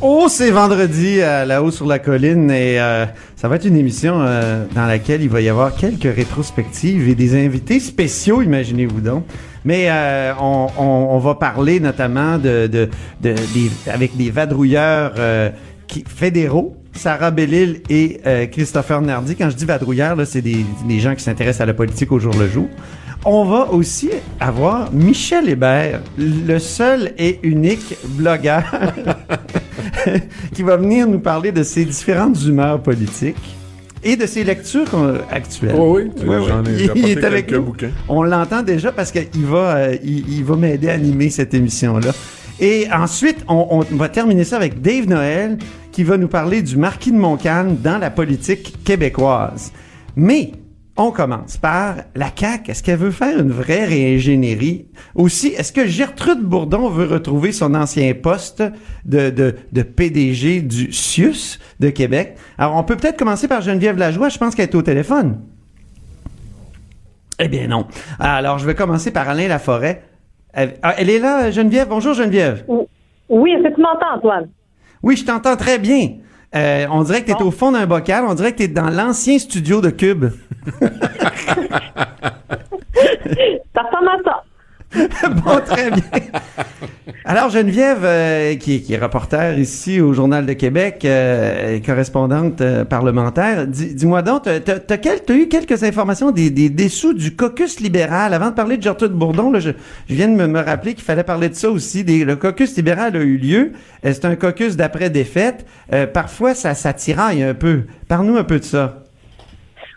Oh, c'est vendredi à La Haut sur la colline et euh, ça va être une émission euh, dans laquelle il va y avoir quelques rétrospectives et des invités spéciaux, imaginez-vous donc. Mais euh, on, va parler notamment avec des vadrouilleurs euh, qui, fédéraux, Sarah Bellil et euh, Christopher Nardi. Quand je dis vadrouilleurs, là, c'est des, des gens qui s'intéressent à la politique au jour le jour. On va aussi avoir Michel Hébert, le seul et unique blogueur qui va venir nous parler de ses différentes humeurs politiques et de ses lectures euh, actuelles. Oh oui, Ouais, j'en ouais. ai Il- il est avec nous. bouquins. On l'entend déjà parce qu'il va, euh, il, il va m'aider à animer cette émission-là. Et ensuite, on, on va terminer ça avec Dave Noël qui va nous parler du marquis de Montcalm dans la politique québécoise. Mais on commence par la CAQ. Est-ce qu'elle veut faire une vraie réingénierie? Aussi, est-ce que Gertrude Bourdon veut retrouver son ancien poste de, de, de PDG du CIUS de Québec? Alors, on peut peut-être commencer par Geneviève Lajoie. Je pense qu'elle est au téléphone. Eh bien non. Alors, je vais commencer par Alain Laforêt. Elle, ah, elle est là, Geneviève. Bonjour, Geneviève. Oui, est-ce que tu m'entends, Antoine? Oui, je t'entends très bien. Euh, on dirait que tu es Bon. au fond d'un bocal. On dirait que tu es dans l'ancien studio de Cube. Ça ressemble à ça. bon, très bien. Alors, Geneviève, euh, qui, est- reporter ici au Journal de Québec, euh, et correspondante euh, parlementaire, dis- dis-moi donc, t'as as, eu quelques informations des, des dessous du caucus libéral? Avant de parler de Gertrude Bourdon, là, je, viens de me, rappeler qu'il fallait parler de ça aussi. Le caucus libéral a eu lieu. C'est un caucus d'après-défaite? Parfois, ça, ça tiraille un peu. Parle-nous un peu de ça.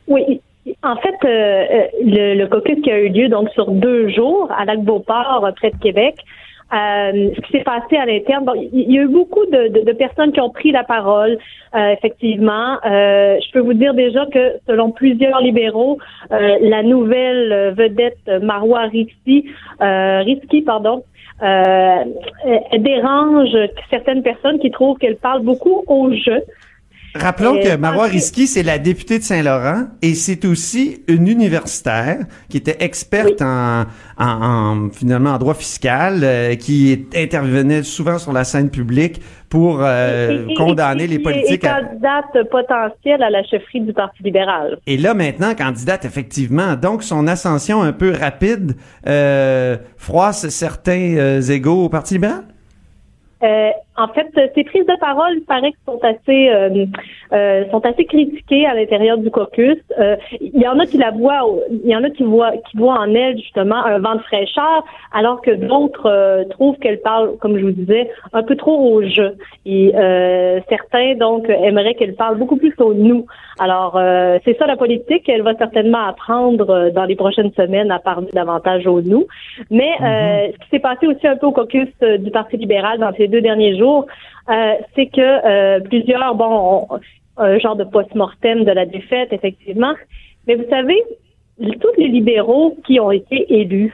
Oui. En fait, euh, euh, le, le caucus qui a eu lieu donc sur deux jours à Lac-Beauport, euh, près de Québec, euh, ce qui s'est passé à l'interne, bon, il y a eu beaucoup de, de- de personnes qui ont pris la parole, euh, effectivement. Euh, je peux vous dire déjà que selon plusieurs libéraux, euh, la nouvelle vedette Marois Risky, Risky, pardon, dérange certaines personnes qui trouvent qu'elle parle beaucoup au jeu. Rappelons que Marois Risky, c'est la députée de Saint-Laurent et c'est aussi une universitaire qui était experte en, en, en, finalement en droit fiscal, euh, qui intervenait souvent sur la scène publique pour euh, Et- et- condamner les politiques. Et à- candidate potentielle à la chefferie du Parti libéral. Et là maintenant, candidate effectivement, donc son ascension un peu rapide euh, froisse certains euh, égaux au Parti libéral? Euh, en fait, ces prises de parole, il paraît que sont assez euh, euh, sont assez critiquées à l'intérieur du caucus. Euh, il y en a qui la voient, il y en a qui voient qui voient en elle justement un vent de fraîcheur, alors que d'autres euh, trouvent qu'elle parle, comme je vous disais, un peu trop au jeu. Et euh, certains donc aimeraient qu'elle parle beaucoup plus au nous. Alors euh, c'est ça la politique. Elle va certainement apprendre dans les prochaines semaines à parler davantage au nous. Mais euh, ce qui s'est passé aussi un peu au caucus du Parti libéral dans ces deux derniers jours, euh, c'est que euh, plusieurs, bon, un genre de post-mortem de la défaite, effectivement. Mais vous savez, tous les libéraux qui ont été élus,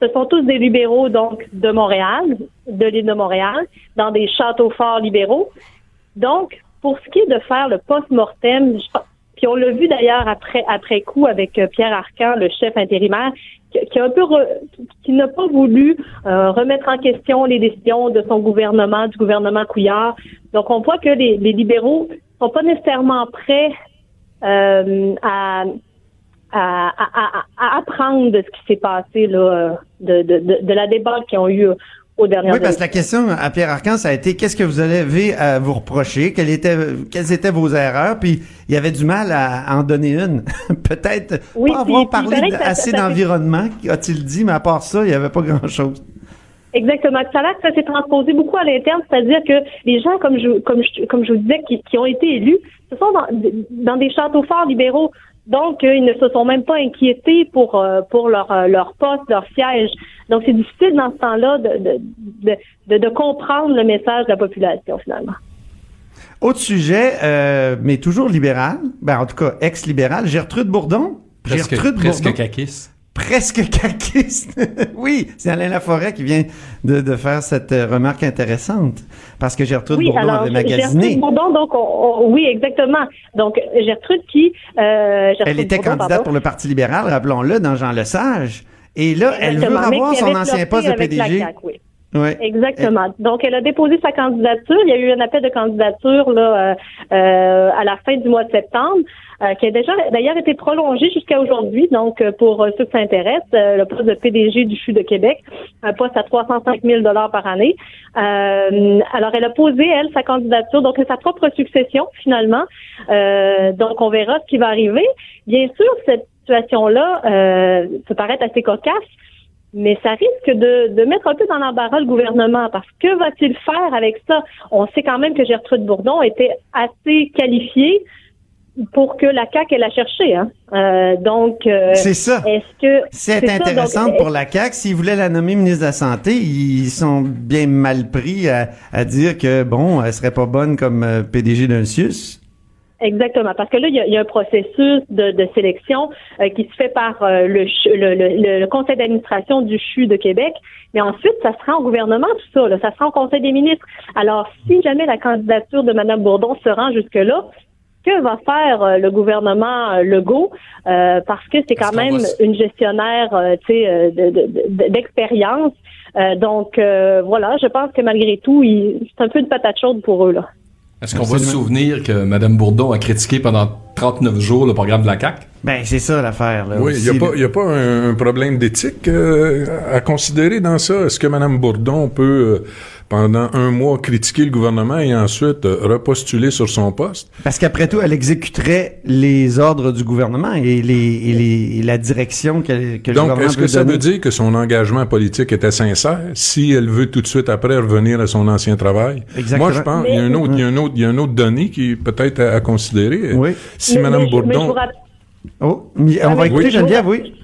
ce sont tous des libéraux donc de Montréal, de l'île de Montréal, dans des châteaux forts libéraux. Donc, pour ce qui est de faire le post-mortem, puis on l'a vu d'ailleurs après après coup avec euh, Pierre Arcan, le chef intérimaire, qui, a un peu re- qui- n'a pas voulu euh, remettre en question les décisions de son gouvernement, du gouvernement Couillard. Donc on voit que les, les libéraux sont pas nécessairement prêts euh, à, à, à, à- apprendre de ce qui s'est passé là, euh, de, de, de, de la débat qu'ils ont eu aux dernières Oui, parce que la question à Pierre Arcan, ça a été qu'est-ce que vous avez à vous reprocher, quelles étaient, quelles étaient vos erreurs, puis il y avait du mal à en donner une. Peut-être Oui, pas avoir puis parlé ça- assez d'environnement, a-t-il dit, mais à part ça, il n'y avait pas grand-chose. Exactement. Ça a l'air que ça s'est transposé beaucoup à l'interne, c'est-à-dire que les gens, comme je, comme je, comme je vous disais, qui, qui ont été élus, ce sont dans, dans des châteaux forts libéraux. Donc, euh, ils ne se sont même pas inquiétés pour euh, pour leur euh, leur poste, leur siège. Donc, c'est difficile dans ce temps-là de de, de, de, de comprendre le message de la population finalement. Autre sujet, euh, mais toujours libéral, ben en tout cas ex-libéral, Gertrude Bourdon? Presque, Gertrude presque Bourdon? caquiste. Presque caquiste. oui, c'est Alain Laforêt qui vient de, de faire cette euh, remarque intéressante. Parce que Gertrude Oui, Bourdon alors avait magasiné. Gertrude Bourdon, donc on- on- oui, exactement. Donc Gertrude qui, euh, Gertrude Elle était Bourdon, candidate pardon. pour le Parti libéral, rappelons-le, dans Jean Lesage. Et là, elle veut avoir son ancien poste de PDG. CAQ, oui. Exactement. Donc, elle a déposé sa candidature. Il y a eu un appel de candidature là, euh, euh, à la fin du mois de septembre, euh, qui a déjà d'ailleurs été prolongé jusqu'à aujourd'hui. Donc, euh, pour euh, ceux qui s'intéressent, euh, le poste de PDG du CHU de Québec, un poste à 305 000 par année. Alors, elle a posé, elle, sa candidature, donc sa propre succession, finalement. Donc, on verra ce qui va arriver. Bien sûr, cette situation-là peut paraître assez cocasse, mais ça risque de, de mettre un peu dans l'embarras le gouvernement parce que va-t-il faire avec ça? On sait quand même que Gertrude Bourdon était assez qualifiée pour que la CAQ elle a cherché. Hein? Euh, donc, euh, C'est ça. est-ce que C'est intéressant donc, pour la CAQ. S'ils voulaient la nommer ministre de la Santé, ils sont bien mal pris à, à dire que, bon, elle serait pas bonne comme euh, PDG d'un CIUS. Exactement, parce que là, il y a, il y a un processus de, de sélection euh, qui se fait par euh, le, le, le- le conseil d'administration du CHU de Québec, mais ensuite, ça sera en gouvernement, tout ça, là, ça sera au conseil des ministres. Alors, si jamais la candidature de Mme Bourdon se rend jusque-là, que va faire euh, le gouvernement euh, Legault? Euh, parce que c'est quand même une gestionnaire euh, tu sais euh, de- de- de- d'expérience. Euh, donc euh, voilà je pense que malgré tout c'est un peu une patate chaude pour eux là Est-ce qu'on va se souvenir que Mme Bourdon a critiqué pendant 39 jours le programme de la CAQ? Ben, c'est ça l'affaire. là, Oui, il n'y a, pas- là. y a pas un, un problème d'éthique euh, à considérer dans ça? Est-ce que Mme Bourdon peut, euh, pendant un mois, critiquer le gouvernement et ensuite euh, repostuler sur son poste? Parce qu'après tout, elle exécuterait les ordres du gouvernement et, les, et, les, et la direction que, que le Donc, gouvernement est-ce que ça donner? veut dire que son engagement politique était sincère? Si elle veut tout de suite après revenir à son ancien travail? Exactement. Moi, je pense qu'il y a un autre, il y a un autre, il y a un autre donnée qui est peut-être à, à considérer. Oui. Si Mais- Mme mais mais Bourdon... Oh, mais on Ah, va mais écouter oui, Geneviève, oui.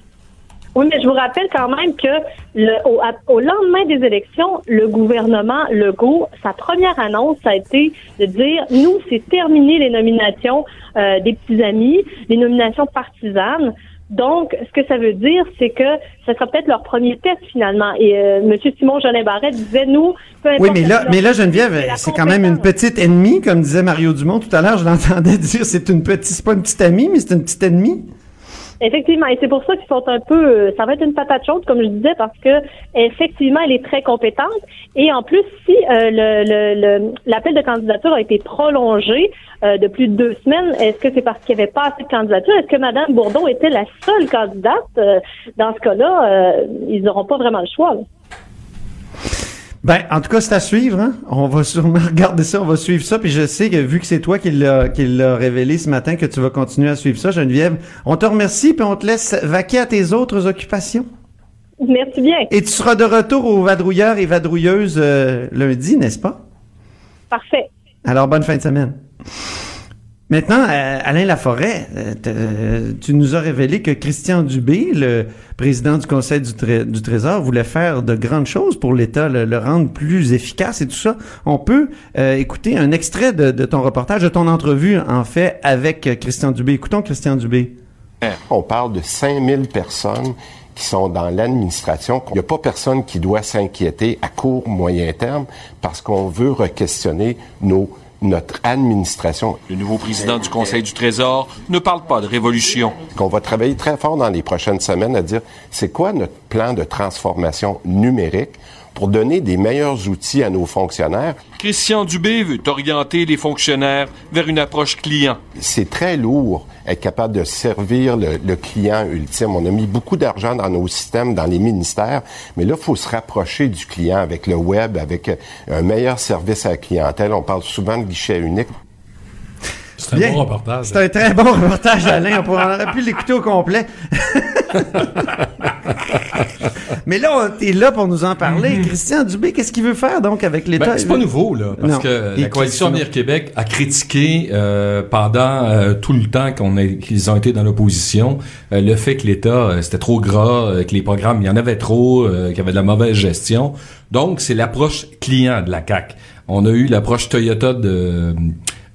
Oui, mais je vous rappelle quand même que le, au, au lendemain des élections, le gouvernement Legault, sa première annonce, ça a été de dire nous, c'est terminé les nominations euh, des petits amis, les nominations partisanes. Donc, ce que ça veut dire, c'est que ce sera peut-être leur premier test finalement. Et euh, M. Simon Jolin Barrette disait nous, peu Oui, mais là, mais là, Geneviève, c'est quand même une petite ennemie, comme disait Mario Dumont tout à l'heure. Je l'entendais dire, c'est une petite, c'est pas une petite amie, mais c'est une petite ennemie. Effectivement, et c'est pour ça qu'ils sont un peu, euh, ça va être une patate chaude, comme je disais, parce que effectivement, elle est très compétente. Et en plus, si euh, le- l'appel de candidature a été prolongé euh, de plus de deux semaines, est-ce que c'est parce qu'il n'y avait pas assez de candidatures? Est-ce que Madame Bourdon était la seule candidate Euh, Dans ce cas-là, euh, ils n'auront pas vraiment le choix. Ben, en tout cas, c'est à suivre. Hein? On va sûrement regarder ça, on va suivre ça. Puis je sais que vu que c'est toi qui l'a qui l'a révélé ce matin, que tu vas continuer à suivre ça, Geneviève. On te remercie, puis on te laisse vaquer à tes autres occupations. Merci bien. Et tu seras de retour aux vadrouilleurs et vadrouilleuses euh, lundi, n'est-ce pas? Parfait. Alors, bonne fin de semaine. Maintenant, euh, Alain Laforêt, euh, euh, tu nous as révélé que Christian Dubé, le président du Conseil du, Tré- du Trésor, voulait faire de grandes choses pour l'État, le, rendre plus efficace et tout ça. On peut écouter un extrait de, de ton reportage, de ton entrevue, en fait, avec Christian Dubé. Écoutons Christian Dubé. On parle de 5000 personnes qui sont dans l'administration. Il n'y a pas personne qui doit s'inquiéter à court, moyen terme parce qu'on veut re-questionner nos, notre administration. Le nouveau président du Conseil du Trésor ne parle pas de révolution. Qu'on va travailler très fort dans les prochaines semaines à dire c'est quoi notre plan de transformation numérique? Pour donner des meilleurs outils à nos fonctionnaires. Christian Dubé veut orienter les fonctionnaires vers une approche client. C'est très lourd être capable de servir le, le client ultime. On a mis beaucoup d'argent dans nos systèmes, dans les ministères, mais là, il faut se rapprocher du client avec le web, avec un meilleur service à la clientèle. On parle souvent de guichet unique. C'est un Bien. bon reportage. C'est un très bon reportage pourrait- on aurait pu l'écouter au complet. Mais là, t'es là pour nous en parler. Christian Dubé, qu'est-ce qu'il veut faire donc avec l'État? Ben, c'est pas nouveau, là, parce Non. que Et la Coalition Avenir Québec a critiqué euh, pendant euh, tout le temps qu'on a- qu'ils ont été dans l'opposition euh, le fait que l'État, euh, c'était trop gras, euh, que les programmes, il y en avait trop, euh, qu'il y avait de la mauvaise gestion. Donc, c'est l'approche client de la CAC. On a eu l'approche Toyota de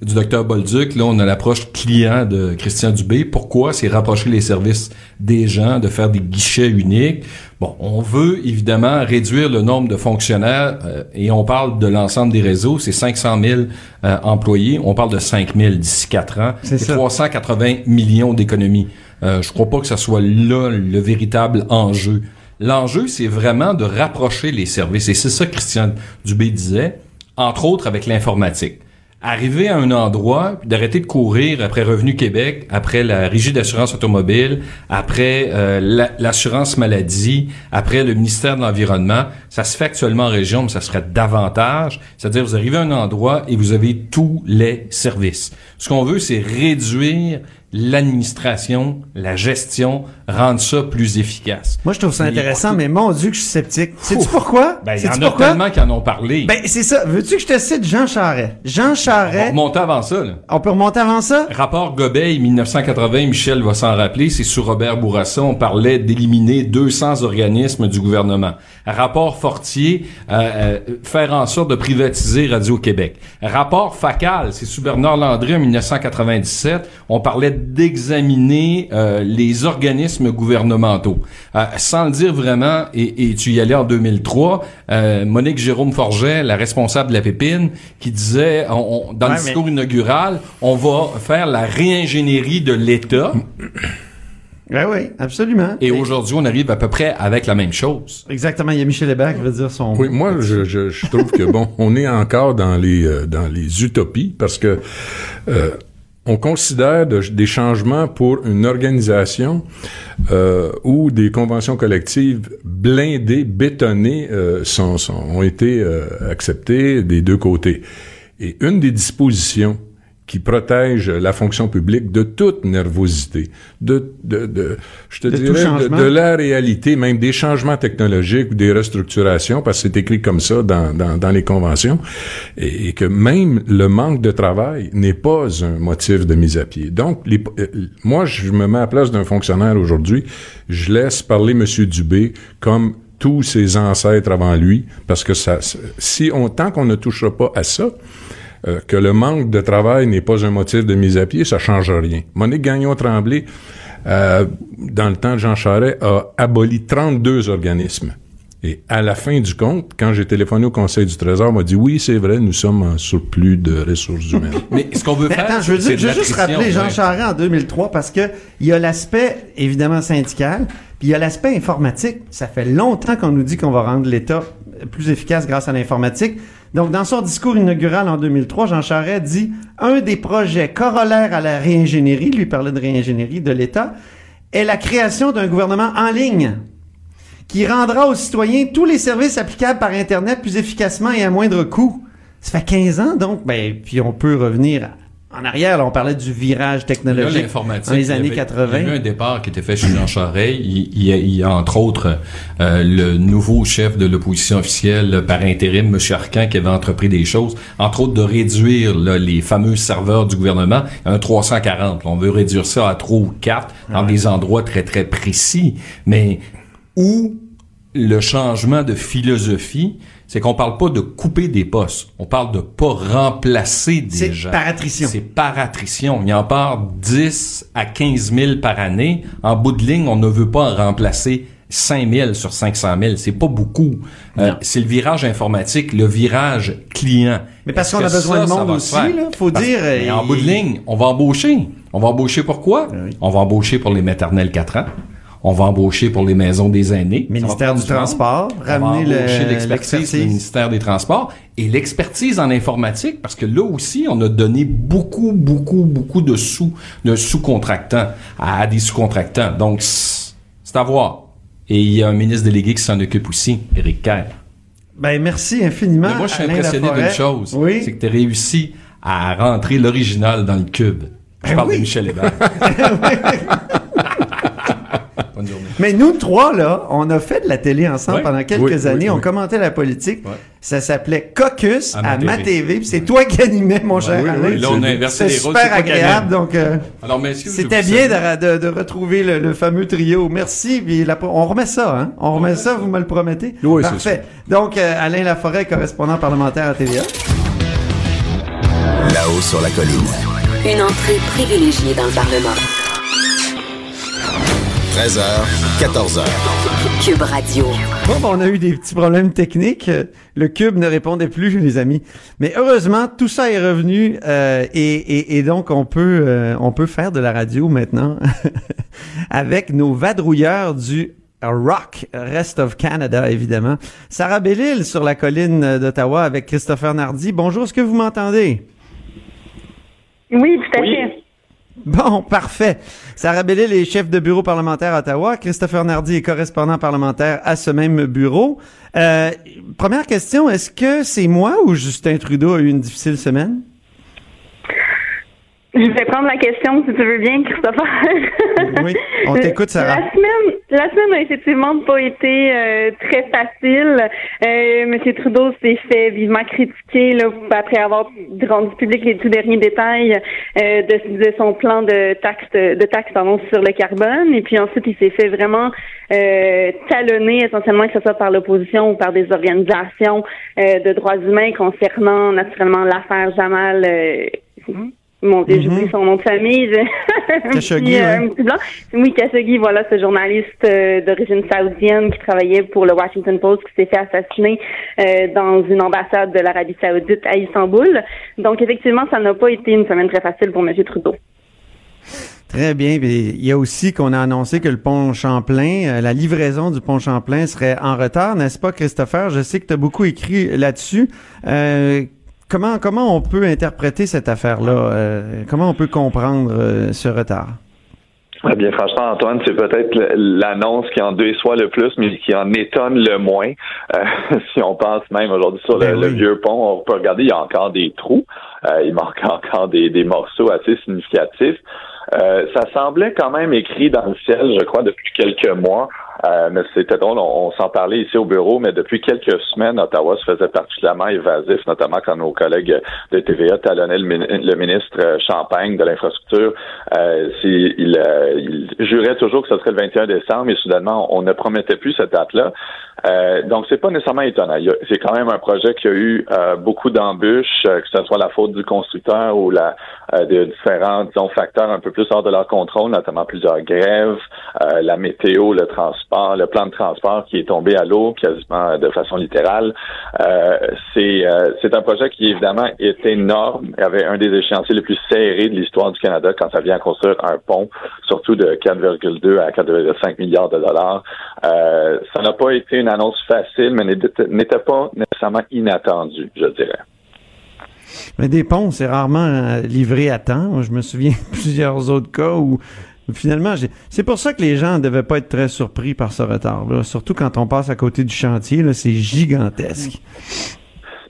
du docteur Bolduc. Là, on a l'approche client de Christian Dubé. Pourquoi? C'est rapprocher les services des gens, de faire des guichets uniques? Bon, on veut évidemment réduire le nombre de fonctionnaires euh, et on parle de l'ensemble des réseaux. C'est 500 000 euh, employés. On parle de 5 000 d'ici 4 ans. C'est Et ça. 380 millions d'économies. Euh, je crois pas que ça soit là le véritable enjeu. L'enjeu, c'est vraiment de rapprocher les services. Et c'est ça que Christian Dubé disait, entre autres avec l'informatique. Arriver à un endroit, puis d'arrêter de courir après Revenu Québec, après la Régie d'assurance automobile, après euh, la- l'assurance maladie, après le ministère de l'Environnement, ça se fait actuellement en région, mais ça serait davantage. C'est-à-dire, vous arrivez à un endroit et vous avez tous les services. Ce qu'on veut, c'est réduire l'administration, la gestion, rendre ça plus efficace. Moi, je trouve ça intéressant, mais mon Dieu que je suis sceptique. Sais-tu pourquoi? Ben, il y en a tellement qui en ont parlé. Ben, c'est ça. Veux-tu que je te cite Jean Charest? Jean On va Charest, remonter avant ça, là. on peut remonter avant ça? Rapport Gobeil 1980, Michel va s'en rappeler, c'est sous Robert Bourassa, on parlait d'éliminer 200 organismes du gouvernement. Rapport Fortier, euh, euh, faire en sorte de privatiser Radio-Québec. Rapport Facal, c'est sous Bernard Landry en 1997, on parlait d'examiner euh, les organismes gouvernementaux. Euh, sans le dire vraiment, et, et tu y allais en 2003, euh, Monique Jérôme Forget, la responsable de la Pépine, qui disait, on- on- dans Ouais, le mais- discours inaugural, on va faire la réingénierie de l'État. Ben oui, absolument. Et aujourd'hui, on arrive à peu près avec la même chose. Exactement, il y a Michel Hébert qui veut dire son Oui, moi, je, je, je trouve que bon, on est encore dans les euh, dans les utopies parce que euh, on considère de- des changements pour une organisation euh, où des conventions collectives blindées, bétonnées euh, sont, sont- ont été euh, acceptées des deux côtés. Et une des dispositions qui protège la fonction publique de toute nervosité, de, de, de je te De dirais, de, la réalité, même des changements technologiques ou des restructurations, parce que c'est écrit comme ça dans, dans, dans les conventions, et, et que même le manque de travail n'est pas un motif de mise à pied. Donc, les, euh, moi, je me mets à la place d'un fonctionnaire aujourd'hui, je laisse parler M. Dubé comme tous ses ancêtres avant lui, parce que ça, si on, tant qu'on ne touchera pas à ça, euh, que le manque de travail n'est pas un motif de mise à pied, ça change rien. Monique Gagnon-Tremblay, euh, dans le temps de Jean Charest, a aboli 32 organismes. Et à la fin du compte, quand j'ai téléphoné au Conseil du Trésor, on m'a dit oui, c'est vrai, nous sommes en surplus de ressources humaines. Mais ce qu'on veut Mais faire, attends, je veux, dire, je veux juste rappeler Jean ouais. Charest en 2003 parce que il y a l'aspect évidemment syndical, puis il y a l'aspect informatique. Ça fait longtemps qu'on nous dit qu'on va rendre l'État plus efficace grâce à l'informatique. Donc, dans son discours inaugural en 2003, Jean Charest dit un des projets corollaires à la réingénierie, lui parlait de réingénierie de l'État, est la création d'un gouvernement en ligne qui rendra aux citoyens tous les services applicables par Internet plus efficacement et à moindre coût. Ça fait 15 ans, donc, ben, puis on peut revenir en arrière. Là, on parlait du virage technologique dans les il y années avait- 80. Il y a eu un départ qui était fait chez Jean Charest. Il, y a, il y a, entre autres euh, le nouveau chef de l'opposition officielle par intérim, M. Arcan, qui avait entrepris des choses, entre autres de réduire là, les fameux serveurs du gouvernement. En a 340. là. On veut réduire ça à 3 ou 4 dans des endroits très, très précis. Mais où le changement de philosophie, c'est qu'on parle pas de couper des postes. On parle de pas remplacer des C'est gens. par attrition. C'est par attrition. Il en part 10 à 15 000 par année. En bout de ligne, on ne veut pas en remplacer 5 000 sur 500 000. C'est pas beaucoup. Euh, c'est le virage informatique, le virage client. Mais parce qu'on a besoin ça, de monde aussi, là, faut Parce- dire, mais euh, en bout de ligne, on va embaucher. On va embaucher pourquoi? oui. On va embaucher pour les maternelles 4 ans. On va embaucher pour les maisons des aînés. Ministère du Transport, ramener le- l'expertise l'expertise. ministère des Transports et l'expertise en informatique parce que là aussi on a donné beaucoup beaucoup beaucoup de sous de sous-contractants à des sous-contractants. Donc c'est à voir. Et il y a un ministre délégué qui s'en occupe aussi, Éric Kerr. Ben, merci infiniment. Mais moi je suis Alain impressionné d'une chose, Oui. c'est que tu as réussi à rentrer l'original dans le cube. Je Ben parle oui. de Michel Hébert. Bonne journée. Mais nous trois, là, on a fait de la télé ensemble Ouais. pendant quelques Oui, oui, années. On commentait la politique. Ouais. Ça s'appelait Caucus À à, Ma TV. C'est toi qui animais, mon cher oui, Alain. oui, Là on a inversé les rôles. super qui agréable. Donc, euh, Alors c'était bien de, de- de retrouver le, le fameux trio. Merci. Puis la- on remet ça, hein? On remet ça, vous me le promettez? Oui, c'est Parfait. Donc, euh, Alain Laforêt, correspondant parlementaire à TVA. Là-haut sur la colline. Une entrée privilégiée dans le Parlement. 13h, 14h. Cube Radio. Bon, ben, on a eu des petits problèmes techniques. Le cube ne répondait plus, les amis. Mais heureusement, tout ça est revenu euh, et, et- et donc on peut euh, on peut faire de la radio maintenant avec nos vadrouilleurs du Rock, Rest of Canada, évidemment. Sarah Bellil sur la colline d'Ottawa avec Christopher Nardi. Bonjour, est-ce que vous m'entendez? Oui, tout à fait. Bon, parfait. Sarah Bellil est chef de bureau parlementaire à Ottawa. Christopher Nardi est correspondant parlementaire à ce même bureau. Euh, première question, est-ce que c'est moi ou Justin Trudeau a eu une difficile semaine? Je vais prendre la question si tu veux bien, Christopher. Oui, on t'écoute, Sarah. La semaine, la semaine a effectivement pas été euh, très facile. Euh, Monsieur Trudeau s'est fait vivement critiquer là, après avoir rendu public les tout derniers détails euh, de, de son plan de taxe de taxe pardon, sur le carbone. Et puis ensuite, il s'est fait vraiment euh, talonner essentiellement que ce soit par l'opposition ou par des organisations euh, de droits humains concernant naturellement l'affaire Jamal. euh, mon Dieu, j'ai oublié son nom de famille. Khashoggi, euh, ouais. Oui, Khashoggi, voilà, ce journaliste euh, d'origine saoudienne qui travaillait pour le Washington Post qui s'est fait assassiner euh, dans une ambassade de l'Arabie saoudite à Istanbul. Donc, effectivement, ça n'a pas été une semaine très facile pour M. Trudeau. Très bien. Il y a aussi qu'on a annoncé que le pont Champlain, euh, la livraison du pont Champlain serait en retard, n'est-ce pas, Christopher? Je sais que tu as beaucoup écrit là-dessus. Comment, comment on peut interpréter cette affaire-là? Euh, comment on peut comprendre euh, ce retard? Eh bien, franchement, Antoine, c'est peut-être l'annonce qui en déçoit le plus, mais qui en étonne le moins. Euh, si on pense même aujourd'hui sur le, Ben le vieux pont, on peut regarder, il y a encore des trous. Euh, il manque encore des, des morceaux assez significatifs. Euh, ça semblait quand même écrit dans le ciel, je crois, depuis quelques mois. Euh, mais c'était drôle, on, s'en parlait ici au bureau, mais depuis quelques semaines, Ottawa se faisait particulièrement évasif, notamment quand nos collègues de TVA talonnaient le, mini- le ministre Champagne de l'infrastructure. Euh, il, euh, il jurait toujours que ce serait le 21 décembre, et soudainement, on ne promettait plus cette date-là. Euh, donc, c'est pas nécessairement étonnant. C'est quand même un projet qui a eu euh, beaucoup d'embûches, que ce soit la faute du constructeur ou la de différents disons, facteurs un peu plus hors de leur contrôle, notamment plusieurs grèves, la météo, le transport, le plan de transport qui est tombé à l'eau quasiment de façon littérale. Euh, c'est euh, un projet qui évidemment est énorme, Il y avait un des échéanciers les plus serrés de l'histoire du Canada quand ça vient à construire un pont, surtout de 4,2 à 4,5 milliards de dollars. Euh, ça n'a pas été une annonce facile, mais n'était pas nécessairement inattendu, je dirais. Mais des ponts, c'est rarement euh, livré à temps. Je me souviens de plusieurs autres cas où finalement, c'est pour ça que les gens ne devaient pas être très surpris par ce retard-là. Surtout quand on passe à côté du chantier, là, c'est gigantesque.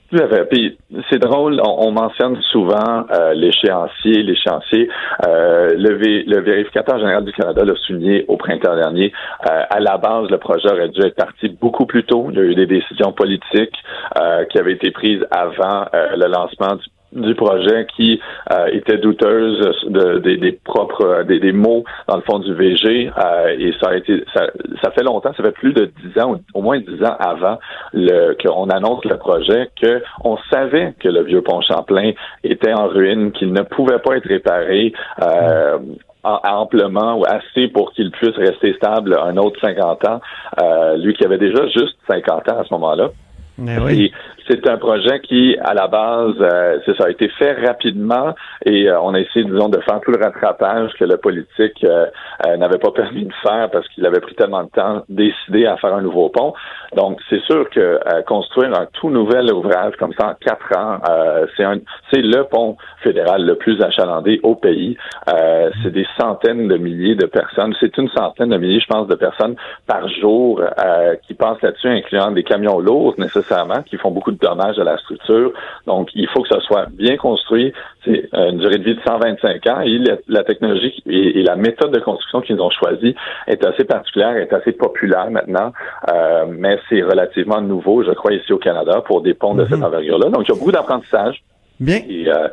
Tout à fait. C'est drôle, on, on mentionne souvent euh, l'échéancier, l'échéancier. Euh, le, le vérificateur général du Canada l'a souligné au printemps dernier. Euh, à la base, le projet aurait dû être parti beaucoup plus tôt. Il y a eu des décisions politiques euh, qui avaient été prises avant euh, le lancement du du projet qui euh, était douteuse de, des- propres des, des mots dans le fond du VG euh, et ça a été ça, ça fait longtemps ça fait plus de dix ans au moins dix ans avant le qu'on annonce le projet que on savait que le vieux pont Champlain était en ruine qu'il ne pouvait pas être réparé euh, en- amplement ou assez pour qu'il puisse rester stable un autre 50 ans euh, lui qui avait déjà juste 50 ans à ce moment-là oui. c'est un projet qui, à la base, euh, c'est ça a été fait rapidement et euh, on a essayé, disons, de faire tout le rattrapage que le politique euh, euh, n'avait pas permis de faire parce qu'il avait pris tellement de temps décider à faire un nouveau pont. Donc, c'est sûr que euh, construire un tout nouvel ouvrage comme ça en quatre ans, euh, c'est un, c'est le pont fédéral le plus achalandé au pays. Euh, c'est des centaines de milliers de personnes. C'est une centaine de milliers, je pense, de personnes par jour euh, qui passent là-dessus, incluant des camions lourds nécessairement, qui font beaucoup de dommages à la structure. Donc, il faut que ça soit bien construit. C'est euh, une durée de vie de 125 ans et la, la technologie et, et la méthode de construction qu'ils ont choisie est assez particulière, est assez populaire maintenant, euh, mais c'est relativement nouveau, je crois, ici au Canada pour des ponts de cette envergure-là. Donc, il y a beaucoup d'apprentissage. Bien. Et euh,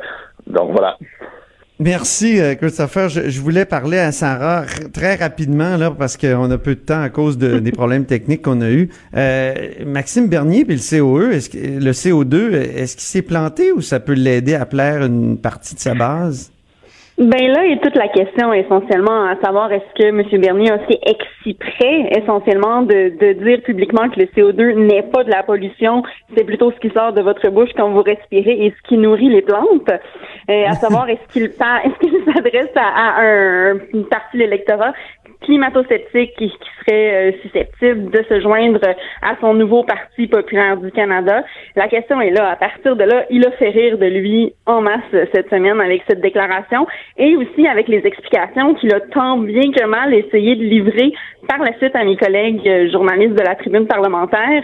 donc, voilà. Merci, euh, Christopher. Je, voulais parler à Sarah très rapidement, là, parce qu'on a peu de temps à cause de, des problèmes techniques qu'on a eus. Euh, Maxime Bernier puis le COE, est-ce que le CO2, est-ce qu'il s'est planté ou ça peut l'aider à plaire une partie de sa base? Ben là est toute la question essentiellement à savoir est-ce que M. Bernier a fait exprès essentiellement de, de dire publiquement que le CO2 n'est pas de la pollution, c'est plutôt ce qui sort de votre bouche quand vous respirez et ce qui nourrit les plantes. Euh, à savoir est-ce qu'il est-ce qu'il s'adresse à, à un, une partie de l'électorat climato-sceptique qui, qui serait euh, susceptible de se joindre à son nouveau Parti populaire du Canada. La question est là. À partir de là, il a fait rire de lui en masse cette semaine avec cette déclaration et aussi avec les explications qu'il a tant bien que mal essayé de livrer par la suite à mes collègues euh, journalistes de la tribune parlementaire.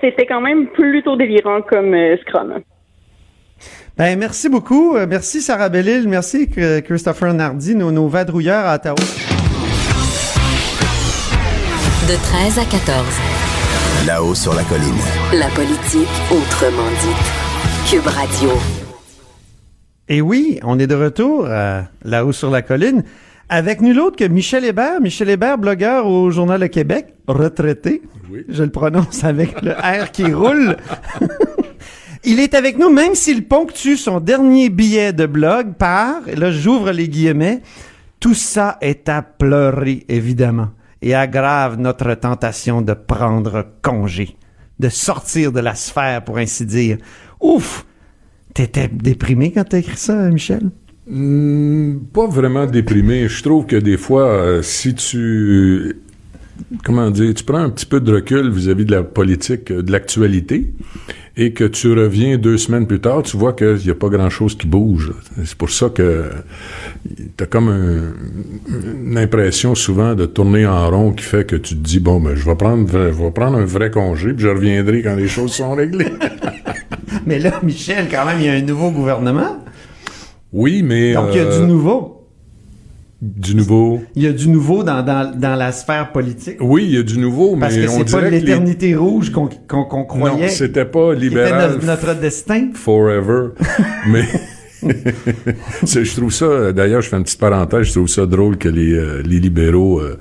C'était quand même plutôt délirant comme euh, scrum. Ben, merci beaucoup. Merci Sarah Bellil. Merci Christopher Nardi, nos, nos vadrouilleurs à Ottawa. De 13 à 14. Là-haut sur la colline. La politique autrement dite. Cube Radio. Et oui, on est de retour à là-haut sur la colline avec nul autre que Michel Hébert. Michel Hébert, blogueur au Journal de Québec, retraité. Oui. Je le prononce avec le R qui roule. Il est avec nous, même s'il ponctue son dernier billet de blog par, et là j'ouvre les guillemets, tout ça est à pleurer, évidemment, et aggrave notre tentation de prendre congé, de sortir de la sphère, pour ainsi dire. Ouf! T'étais déprimé quand t'as écrit ça, Michel? Hmm, pas vraiment déprimé. Je trouve que des fois, euh, si tu comment dire, tu prends un petit peu de recul vis-à-vis de la politique, euh, de l'actualité, et que tu reviens deux semaines plus tard, tu vois qu'il n'y a pas grand-chose qui bouge. C'est pour ça que tu as comme un- une impression souvent de tourner en rond qui fait que tu te dis, bon, ben, je vais prendre, je vais prendre un vrai congé, puis je reviendrai quand les choses sont réglées. Mais là, Michel, quand même, il y a un nouveau gouvernement. Oui, mais... Donc, il y a euh, du nouveau. Du nouveau. Il y a du nouveau dans, dans, dans la sphère politique. Oui, il y a du nouveau, Parce mais que on c'est pas que les... l'éternité rouge qu'on Non, croyait. c'était pas libéral notre, notre destin. forever. mais je trouve ça, d'ailleurs, je fais une petite parenthèse, je trouve ça drôle que les, euh, les libéraux, euh,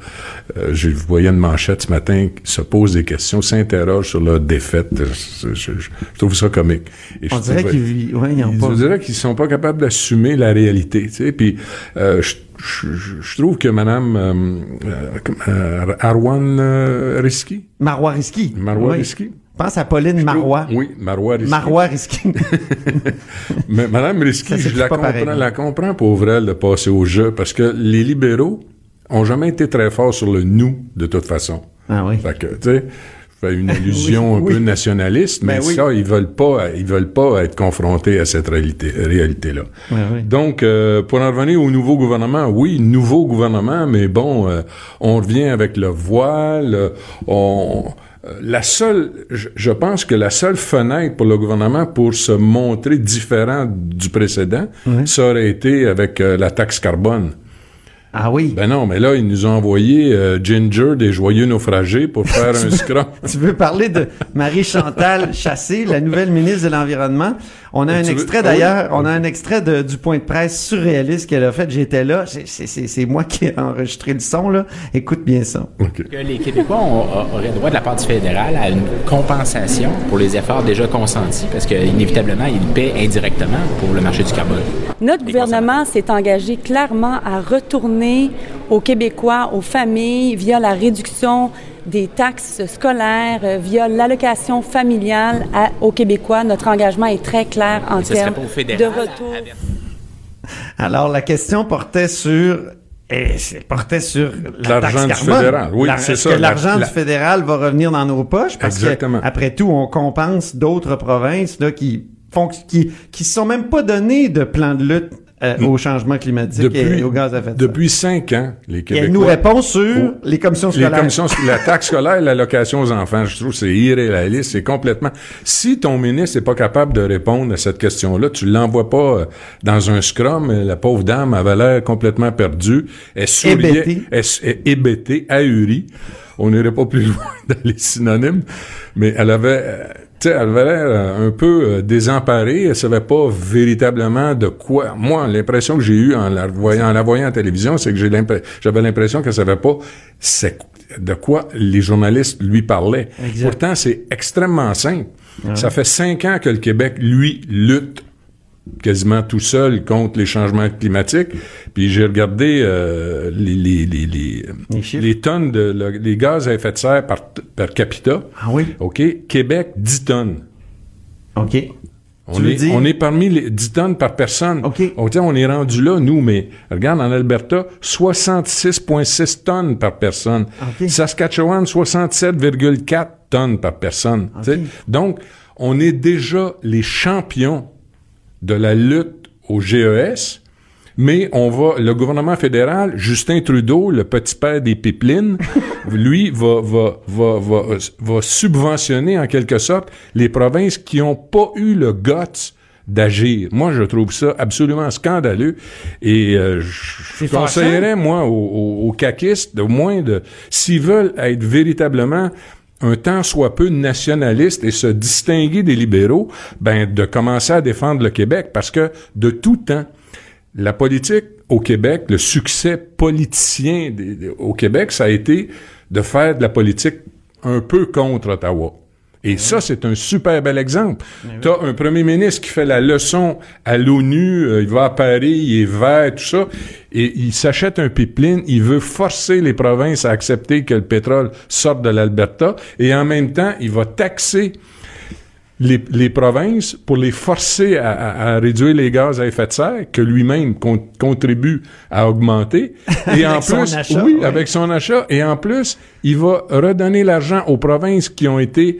euh, je voyais une manchette ce matin, se posent des questions, s'interrogent sur leur défaite. Je, je- je- je trouve ça comique. Et On dirait qu'ils ouais, ils ont ils- pas. On dirait qu'ils sont pas capables d'assumer la réalité. Tu sais, puis euh, je, je- je trouve que Madame euh, euh, Arwan euh, Risky, Marois Risky. Marois Oui. Risky, Pense à Pauline Marois. oui, Marois Risky. Marois Risky. Mais Madame Risky, je la comprends, pareil. la comprends pauvre elle de passer au jeu parce que les libéraux ont jamais été très forts sur le nous de toute façon. Ah oui. Fait que, tu sais, une allusion Oui, un peu nationaliste, mais Ben oui. ça, ils veulent pas, ils veulent pas être confrontés à cette réalité, réalité-là. Ouais, ouais. Donc, euh, pour en revenir au nouveau gouvernement, oui, nouveau gouvernement, mais bon, euh, on revient avec le voile. euh, On, la seule, je, je pense que la seule fenêtre pour le gouvernement pour se montrer différent du précédent, ça aurait été avec euh, la taxe carbone. Ah oui. Ben non, mais là, ils nous ont envoyé euh, Ginger des joyeux naufragés pour faire un scrum. Tu veux parler de Marie-Chantal Chassé, la nouvelle ministre de l'Environnement? On a un veux- extrait Ah d'ailleurs, oui? on a un extrait de- du point de presse surréaliste qu'elle a fait. J'étais là. C'est- moi qui ai enregistré le son, là. Écoute bien ça. OK. que les Québécois ont- auraient droit de la part du fédéral à une compensation pour les efforts déjà consentis, parce qu'inévitablement, ils paient indirectement pour le marché du carbone. Notre gouvernement s'est engagé clairement à retourner aux Québécois, aux familles, via la réduction des taxes scolaires, euh, via l'allocation familiale à- aux Québécois. Notre engagement est très clair en termes de retour. Alors, la question portait sur... portait sur la L'argent du fédéral. Oui, La- c'est ça. l'argent la- du fédéral va revenir dans nos poches? Parce Exactement. que après tout, on compense d'autres provinces là qui font qui qui se sont même pas donné de plan de lutte euh, au changement climatique et, et au gaz à effet de serre. depuis cinq ans, les Et Québécois... elle nous répond sur Oh. les commissions Les scolaires. commissions, la taxe scolaire, l'allocation aux enfants, je trouve c'est irréaliste, c'est complètement. Si ton ministre n'est pas capable de répondre à cette question-là, tu l'envoies pas euh, dans un scrum. euh, La pauvre dame avait l'air complètement perdue. Elle souriait, elle, elle- hébétée, ahurie. on n'irait pas plus loin dans les synonymes, mais elle avait, tu sais, elle avait l'air euh, un peu euh, désemparée. Elle savait pas véritablement de quoi. Moi, l'impression que j'ai eue en la voyant, en la voyant en télévision, c'est que j'ai j'avais l'impression qu'elle savait pas c'est de quoi les journalistes lui parlaient. Exact. Pourtant, c'est extrêmement simple. Ça fait cinq ans que le Québec, lui, lutte quasiment tout seul contre les changements climatiques. Puis j'ai regardé euh, les, les, les, les, les tonnes de le- les gaz à effet de serre par, par capita. Ah oui? OK? Québec, 10 tonnes. OK. On Tu est, dire- on est parmi les 10 tonnes par personne. OK. On, on est rendu là, nous, mais regarde, en Alberta, 66,6 tonnes par personne. Saskatchewan, 67,4 tonnes par personne. Donc, on est déjà les champions de la lutte au GES, mais on va, le gouvernement fédéral, Justin Trudeau, le petit père des pipelines, lui va, va, va, va, va subventionner en quelque sorte les provinces qui n'ont pas eu le guts d'agir. Moi, je trouve ça absolument scandaleux et euh, je conseillerais, moi, aux, aux, aux caquistes, au moins de, s'ils veulent être véritablement un tant soit peu nationaliste et se distinguer des libéraux, ben de commencer à défendre le Québec parce que de tout temps, la politique au Québec, le succès politicien au Québec, ça a été de faire de la politique un peu contre Ottawa. Et ça, c'est un super bel exemple. Tu as un premier ministre qui fait la leçon à l'ONU, euh, il va à Paris, il est vert, tout ça, et il s'achète un pipeline, il veut forcer les provinces à accepter que le pétrole sorte de l'Alberta, et en même temps, il va taxer les, les provinces pour les forcer à, à- à réduire les gaz à effet de serre que lui-même con- contribue à augmenter. Et en son plus, achat, oui, ouais. avec son achat. Et en plus, il va redonner l'argent aux provinces qui ont été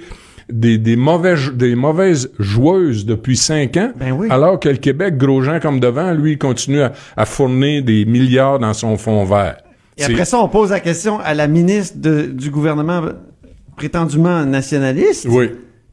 des, des, mauvaises, des mauvaises joueuses depuis cinq ans, Ben alors que le Québec, gros gens comme devant, lui, il continue à, à fournir des milliards dans son fonds vert. Et après ça, on pose la question à la ministre de- du gouvernement prétendument nationaliste. Oui.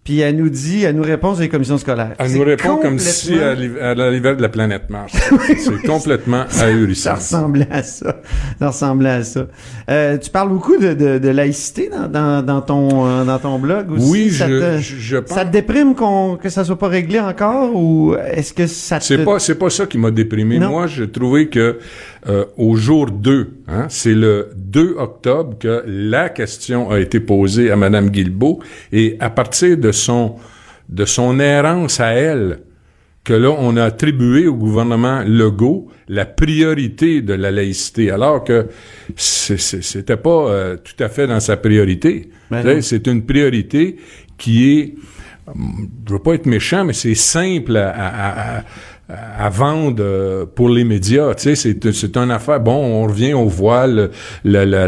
Puis elle nous dit, elle nous répond sur les commissions scolaires. Elle nous répond comme si elle elle arrivait de la planète Mars. C'est complètement Ça ahurissant. ressemblait à ça. Ça ressemblait à ça. Euh, tu parles beaucoup de, de, de laïcité dans, dans, dans ton, euh, dans ton blog aussi. Oui, ça je- te, je- je pense- Ça te déprime qu'on, que ça soit pas réglé encore ou est-ce que ça te... C'est pas c'est pas ça qui m'a déprimé. Non. Moi, j'ai trouvé que euh, au jour 2, hein, c'est le 2 octobre que la question a été posée à Madame Guilbeault et à partir de son de son errance à elle que là on a attribué au gouvernement Legault la priorité de la laïcité alors que c'était pas euh, tout à fait dans sa priorité. Ben c'est une priorité qui est je veux pas être méchant, mais c'est simple à, à- à- à vendre euh, pour les médias. Tu sais, c'est, c'est une affaire. Bon, on revient au voile, la, la-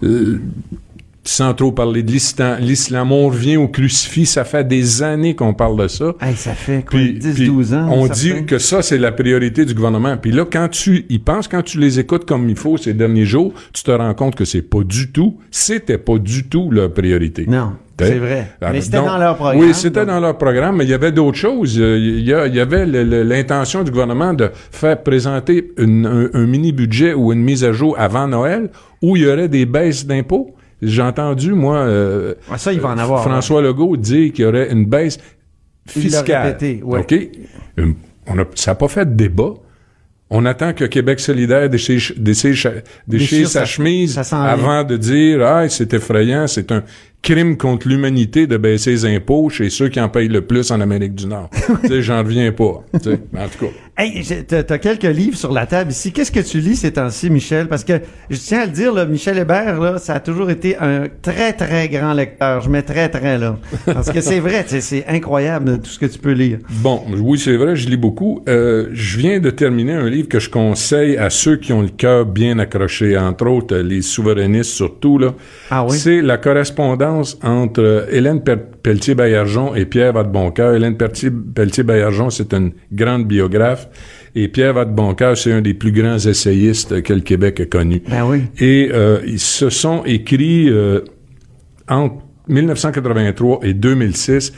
le- sans trop parler de l'islam, l'islam, on revient au crucifix. Ça fait des années qu'on parle de ça. Hey, ça fait quoi, Puis- 10, puis 12 ans? On dit que ça, c'est la priorité du gouvernement. Puis là, quand tu y penses, quand tu les écoutes comme il faut ces derniers jours, tu te rends compte que c'est pas du tout, c'était pas du tout leur priorité. Non, c'est vrai. Alors, Mais c'était dans leur programme. Oui, c'était dans leur programme, mais il y avait d'autres choses. Euh, Il y, a- il y avait l'intention du gouvernement de faire présenter une- un, un mini-budget ou une mise à jour avant Noël où il y aurait des baisses d'impôts. J'ai entendu, moi, euh, Ah, ça, il va en avoir, François Legault dire qu'il y aurait une baisse fiscale. répété, ouais. OK? On a- ça n'a pas fait de débat. On attend que Québec solidaire déchire, déchire, déchire Déchire sa, sa- chemise ça s'en vient. avant de dire ah c'est effrayant, c'est un crime contre l'humanité de baisser les impôts chez ceux qui en payent le plus en Amérique du Nord. tu sais, j'en reviens pas. tu sais. Mais en tout cas. Hey, t'as quelques livres sur la table ici. Qu'est-ce que tu lis ces temps-ci, Michel? Parce que je tiens à le dire, là, Michel Hébert, là, ça a toujours été un très, très grand lecteur. Je mets très, très là. Parce que c'est vrai, c'est incroyable tout ce que tu peux lire. Bon, oui, c'est vrai, je lis beaucoup. Euh, je viens de terminer un livre que je conseille à ceux qui ont le cœur bien accroché, entre autres les souverainistes surtout. Là. Ah oui? C'est la correspondance entre Hélène Pelletier-Baillargeon et Pierre Vadeboncoeur. Hélène Pelletier- Pelletier-Baillargeon, c'est une grande biographe. Et Pierre Vadeboncoeur, c'est un des plus grands essayistes que le Québec a connu. Ben oui. Et euh, ils se sont écrits euh, entre 1983 et 2006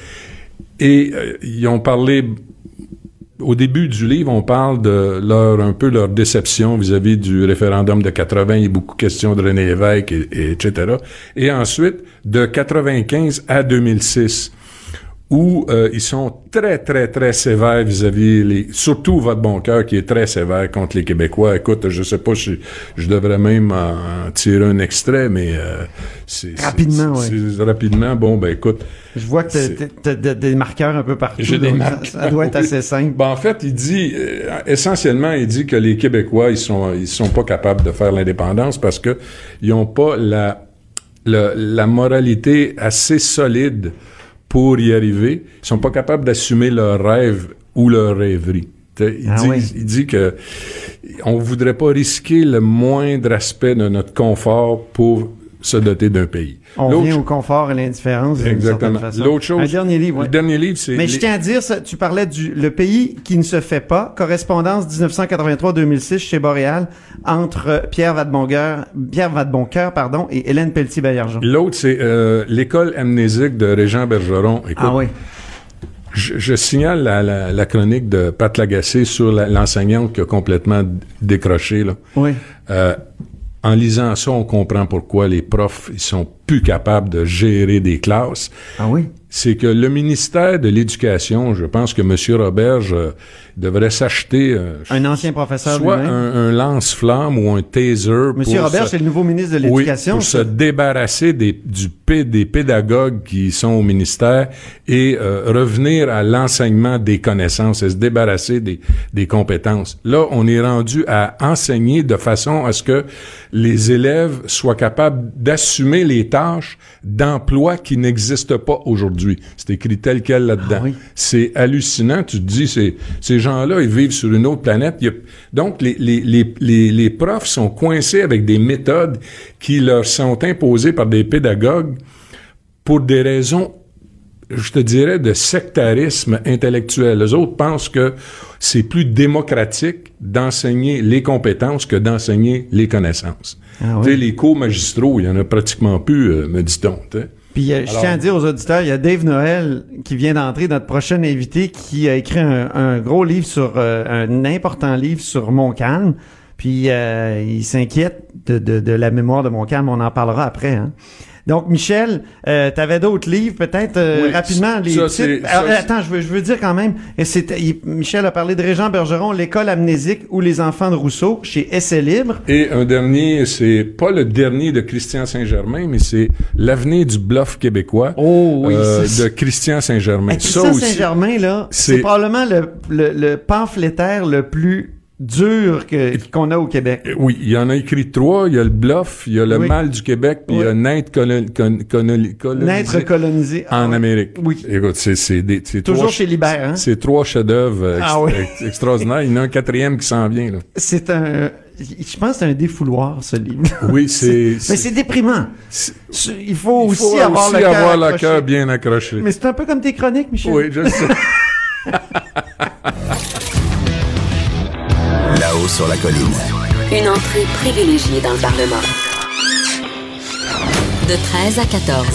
et euh, ils ont parlé au début du livre, on parle de leur un peu leur déception vis-à-vis du référendum de 80. Il y a beaucoup de questions de René Lévesque, et, et etc. Et ensuite, de 95 à 2006 où euh, ils sont très, très, très sévères vis-à-vis les... Surtout votre bon cœur qui est très sévère contre les Québécois. Écoute, je sais pas si je devrais même en, tirer un extrait, mais euh, c'est... Rapidement, oui. Rapidement, bon, ben écoute... Je vois que t'as des marqueurs un peu partout. J'ai des marqueurs. Ça doit être assez simple. Ben, en fait, il dit... Euh, essentiellement, il dit que les Québécois, ils sont, ils sont pas capables de faire l'indépendance parce que ils ont pas la, la, la moralité assez solide pour y arriver, ils sont pas capables d'assumer leurs rêves ou leurs rêveries. Il, Ah dit, oui. il dit que on voudrait pas risquer le moindre aspect de notre confort pour se doter d'un pays. On revient au confort et l'indifférence. Exactement. L'autre chose- Un dernier livre, ouais. Le dernier livre, c'est Mais les- je tiens à dire, ça, tu parlais du le pays qui ne se fait pas, correspondance 1983-2006 chez Boréal entre Pierre Vadeboncoeur, Pierre Vadeboncoeur, pardon, et Hélène Pelletier-Baillargeon. L'autre, c'est euh, l'école amnésique de Régent Bergeron. Écoute, Ah oui. je, je signale la, la, la chronique de Pat Lagacé sur l'enseignante qui a complètement décroché. Là. Oui. Euh, en lisant ça, on comprend pourquoi les profs ils sont plus capables de gérer des classes. Ah oui? C'est que le ministère de l'Éducation, je pense que M. Roberge euh, devrait s'acheter euh, Un ancien professeur soit un, un lance-flamme ou un taser. Robert, se- c'est le nouveau ministre de oui, l'Éducation. pour se débarrasser des, du, des pédagogues qui sont au ministère et euh, revenir à l'enseignement des connaissances et se débarrasser des, des compétences. Là, on est rendu à enseigner de façon à ce que les élèves soient capables d'assumer les tâches d'emploi qui n'existent pas aujourd'hui. C'est écrit tel quel là-dedans. Ah oui. C'est hallucinant. Tu te dis, ces gens-là, ils vivent sur une autre planète. A- donc, les, les, les, les, les profs sont coincés avec des méthodes qui leur sont imposées par des pédagogues pour des raisons, je te dirais, de sectarisme intellectuel. Les autres pensent que c'est plus démocratique d'enseigner les compétences que d'enseigner les connaissances. Ah oui. Tu sais, les cours magistraux, il y en a pratiquement plus, euh, me dit-on. Puis euh, je tiens à dire aux auditeurs, il y a Dave Noël qui vient d'entrer, notre prochain invité, qui a écrit un, un gros livre sur euh, un important livre sur Montcalm. Puis euh, il s'inquiète de, de, de la mémoire de Montcalm. On en parlera après. Hein. Donc Michel, euh, tu avais d'autres livres, peut-être euh, Oui, rapidement les ça, titres? Alors, c'est- attends, je veux, je veux dire quand même. et c'était- il- Michel a parlé de Régent Bergeron, l'école amnésique ou les enfants de Rousseau chez Essai Libre. Et un dernier, c'est pas le dernier de Christian Saint-Germain, mais c'est l'avenir du bluff québécois Oh oui, euh, de Christian Saint-Germain. Christian Saint-Germain, là, c'est c'est- probablement le, le, le pamphlétaire le plus dur que- qu'on a au Québec. Euh, Oui, il y en a écrit trois. Il y a le bluff, il y a le Oui. mal du Québec, puis il y a naître colon- con- coloni- colonisé Naître colonisé. En. Amérique. Oui. Écoute, c'est Toujours trois chez Libert, hein? C'est trois chefs-d'œuvre Ah ex- oui. ex- extraordinaires. Il y en a un quatrième qui s'en vient. Là. C'est un... Je pense que c'est un défouloir, ce livre. Oui, c'est. Mais c'est déprimant. Il faut aussi avoir aussi le cœur avoir le cœur bien accroché. Mais c'est un peu comme tes chroniques, Michel. Oui, je sais. Là-haut sur la colline. Une entrée privilégiée dans le Parlement. De 13 à 14.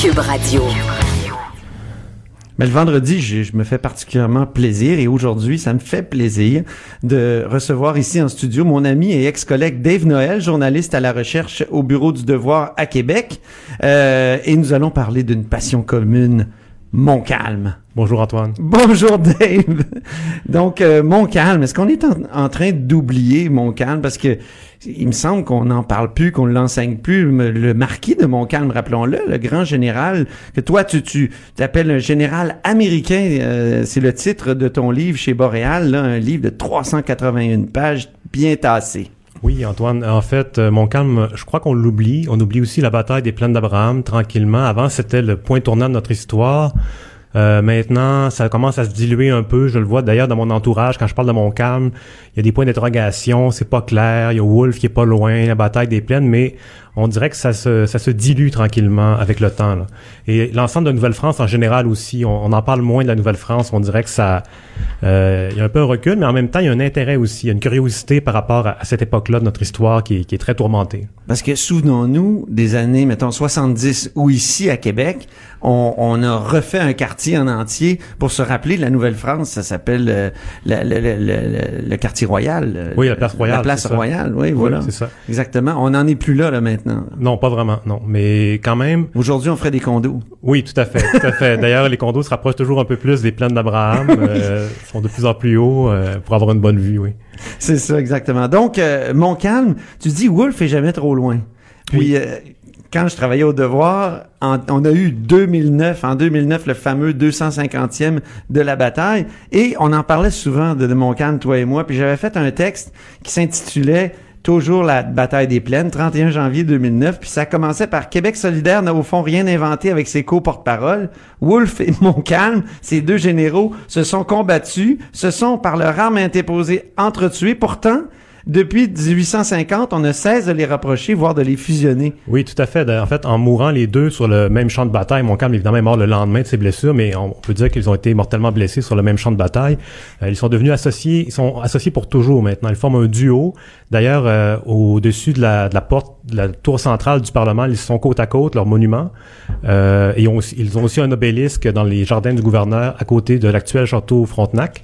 Cube Radio. Mais le vendredi, je, je me fais particulièrement plaisir et aujourd'hui, ça me fait plaisir de recevoir ici en studio mon ami et ex-collègue Dave Noël, journaliste à la recherche au Bureau du Devoir à Québec. Euh, et nous allons parler d'une passion commune, Montcalm. Bonjour Antoine. Bonjour Dave. Donc euh, Montcalm, est-ce qu'on est en, en train d'oublier Montcalm parce que il me semble qu'on n'en parle plus, qu'on ne l'enseigne plus. Le le marquis de Montcalm, rappelons-le, le grand général que toi tu tu t'appelles un général américain, euh, c'est le titre de ton livre chez Boréal, là, un livre de 381 pages, bien tassé. Oui, Antoine. En fait, euh, Montcalm, je crois qu'on l'oublie. On oublie aussi la bataille des plaines d'Abraham, tranquillement. Avant, c'était le point tournant de notre histoire. Euh, maintenant, ça commence à se diluer un peu. Je le vois d'ailleurs dans mon entourage. Quand je parle de Montcalm, il y a des points d'interrogation. C'est pas clair. Il y a Wolfe qui est pas loin, la bataille des plaines. Mais on dirait que ça se, ça se dilue tranquillement avec le temps. Là. Et l'ensemble de Nouvelle-France en général aussi, on, on, en parle moins de la Nouvelle-France. On dirait que ça, euh, il y a un peu un recul, mais en même temps, il y a un intérêt aussi, il y a une curiosité par rapport à, à cette époque-là de notre histoire qui, qui est très tourmentée. Parce que souvenons-nous des années, mettons 70, où ici à Québec, on, on, a refait un quartier en entier pour se rappeler de la Nouvelle-France. Ça s'appelle euh, le, quartier royal. Oui, la place royale. La place royale, oui, voilà. c'est ça. Exactement. On n'en est plus là, là, maintenant. Non, pas vraiment, non. Mais quand même. Aujourd'hui, on ferait des condos. Oui, tout à fait, tout à fait. D'ailleurs, les condos se rapprochent toujours un peu plus des plaines d'Abraham. euh, sont de plus en plus hauts euh, pour avoir une bonne vue, oui. C'est ça, exactement. Donc, euh, Montcalm, tu dis Wolf est jamais trop loin. Puis, Oui. euh, quand je travaillais au Devoir, en- on a eu 2009, en 2009, le fameux 250e de la bataille, et on en parlait souvent de, de Montcalm, toi et moi, puis j'avais fait un texte qui s'intitulait toujours la bataille des plaines, 31 janvier 2009, puis ça commençait par Québec solidaire n'a au fond rien inventé avec ses co-porte-parole. Wolfe et Montcalm, ces deux généraux, se sont combattus, se sont par leur arme interposée entretués. Pourtant, depuis 1850, on ne cesse de les rapprocher, voire de les fusionner. Oui, tout à fait. En fait, en mourant les deux sur le même champ de bataille, Montcalm évidemment est mort le lendemain de ses blessures, mais on peut dire qu'ils ont été mortellement blessés sur le même champ de bataille. Euh, ils sont devenus associés, ils sont associés pour toujours maintenant. Ils forment un duo. D'ailleurs, euh, au-dessus de la, porte, de la tour centrale du Parlement, ils sont côte à côte, leur monument. Euh, et ont, ils ont aussi un obélisque dans les jardins du gouverneur à côté de l'actuel château Frontenac.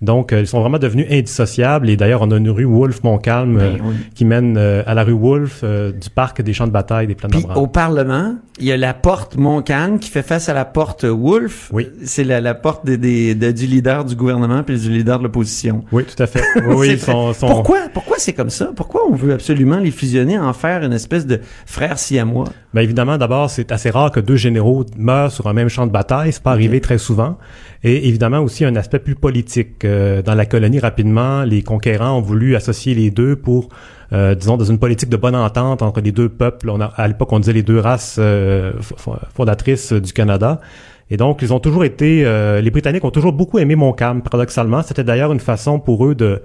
Donc, euh, ils sont vraiment devenus indissociables. Et d'ailleurs, on a une rue Wolfe-Montcalm euh, Ben oui. qui mène euh, à la rue Wolfe euh, du parc des champs de bataille des plaines Puis au Parlement, il y a la porte Montcalm qui fait face à la porte Wolfe. Oui. C'est la, la porte des, des- de- du leader du gouvernement puis du leader de l'opposition. Oui, tout à fait. Oui, ils sont, Pourquoi, pourquoi c'est comme ça? Pourquoi on veut absolument les fusionner, en faire une espèce de frère siamois? Ben évidemment, d'abord, c'est assez rare que deux généraux meurent sur un même champ de bataille. C'est pas arrivé très souvent. Et évidemment aussi un aspect plus politique. Euh, dans la colonie, rapidement, les conquérants ont voulu associer les deux pour, euh, disons, dans une politique de bonne entente entre les deux peuples. On a, à l'époque, on disait les deux races euh, fondatrices du Canada. Et donc, ils ont toujours été, euh, les Britanniques ont toujours beaucoup aimé Montcalm, paradoxalement. C'était d'ailleurs une façon pour eux de,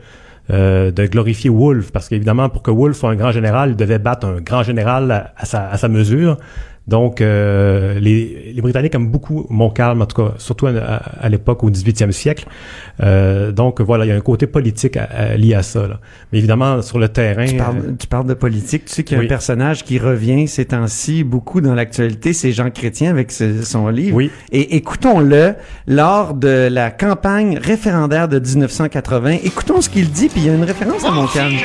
euh, de glorifier Wolfe, parce qu'évidemment, pour que Wolfe soit un grand général, il devait battre un grand général à sa, à sa mesure. Donc, euh, les, les Britanniques aiment beaucoup Montcalm, en tout cas, surtout à, à- à l'époque, au 18e siècle. Euh, donc, voilà, il y a un côté politique à- à- lié à ça. Là. Mais évidemment, sur le terrain... Tu euh, parles, tu parles de politique. Tu sais qu'il y a oui. un personnage qui revient ces temps-ci beaucoup dans l'actualité, c'est Jean Chrétien avec ce- son livre. Oui. Et écoutons-le lors de la campagne référendaire de 1980. Écoutons ce qu'il dit, puis il y a une référence à Montcalm. J'aurais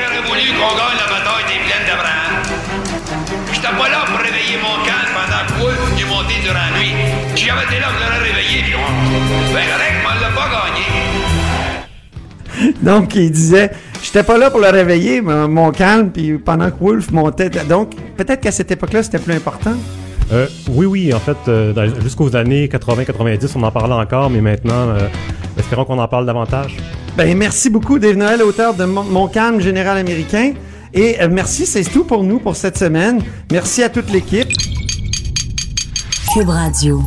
Donc, il disait, j'étais pas là pour le réveiller, mais mon calme, puis pendant que Wolf montait. Donc, peut-être qu'à cette époque-là, c'était plus important. Euh, oui, oui, en fait, euh, jusqu'aux années 80-90, on en parlait encore, mais maintenant, euh, espérons qu'on en parle davantage. Ben, merci beaucoup, Dave Noël, auteur de Mon, Mon calme général américain. Et euh, merci, c'est tout pour nous pour cette semaine. Merci à toute l'équipe. Cube Radio.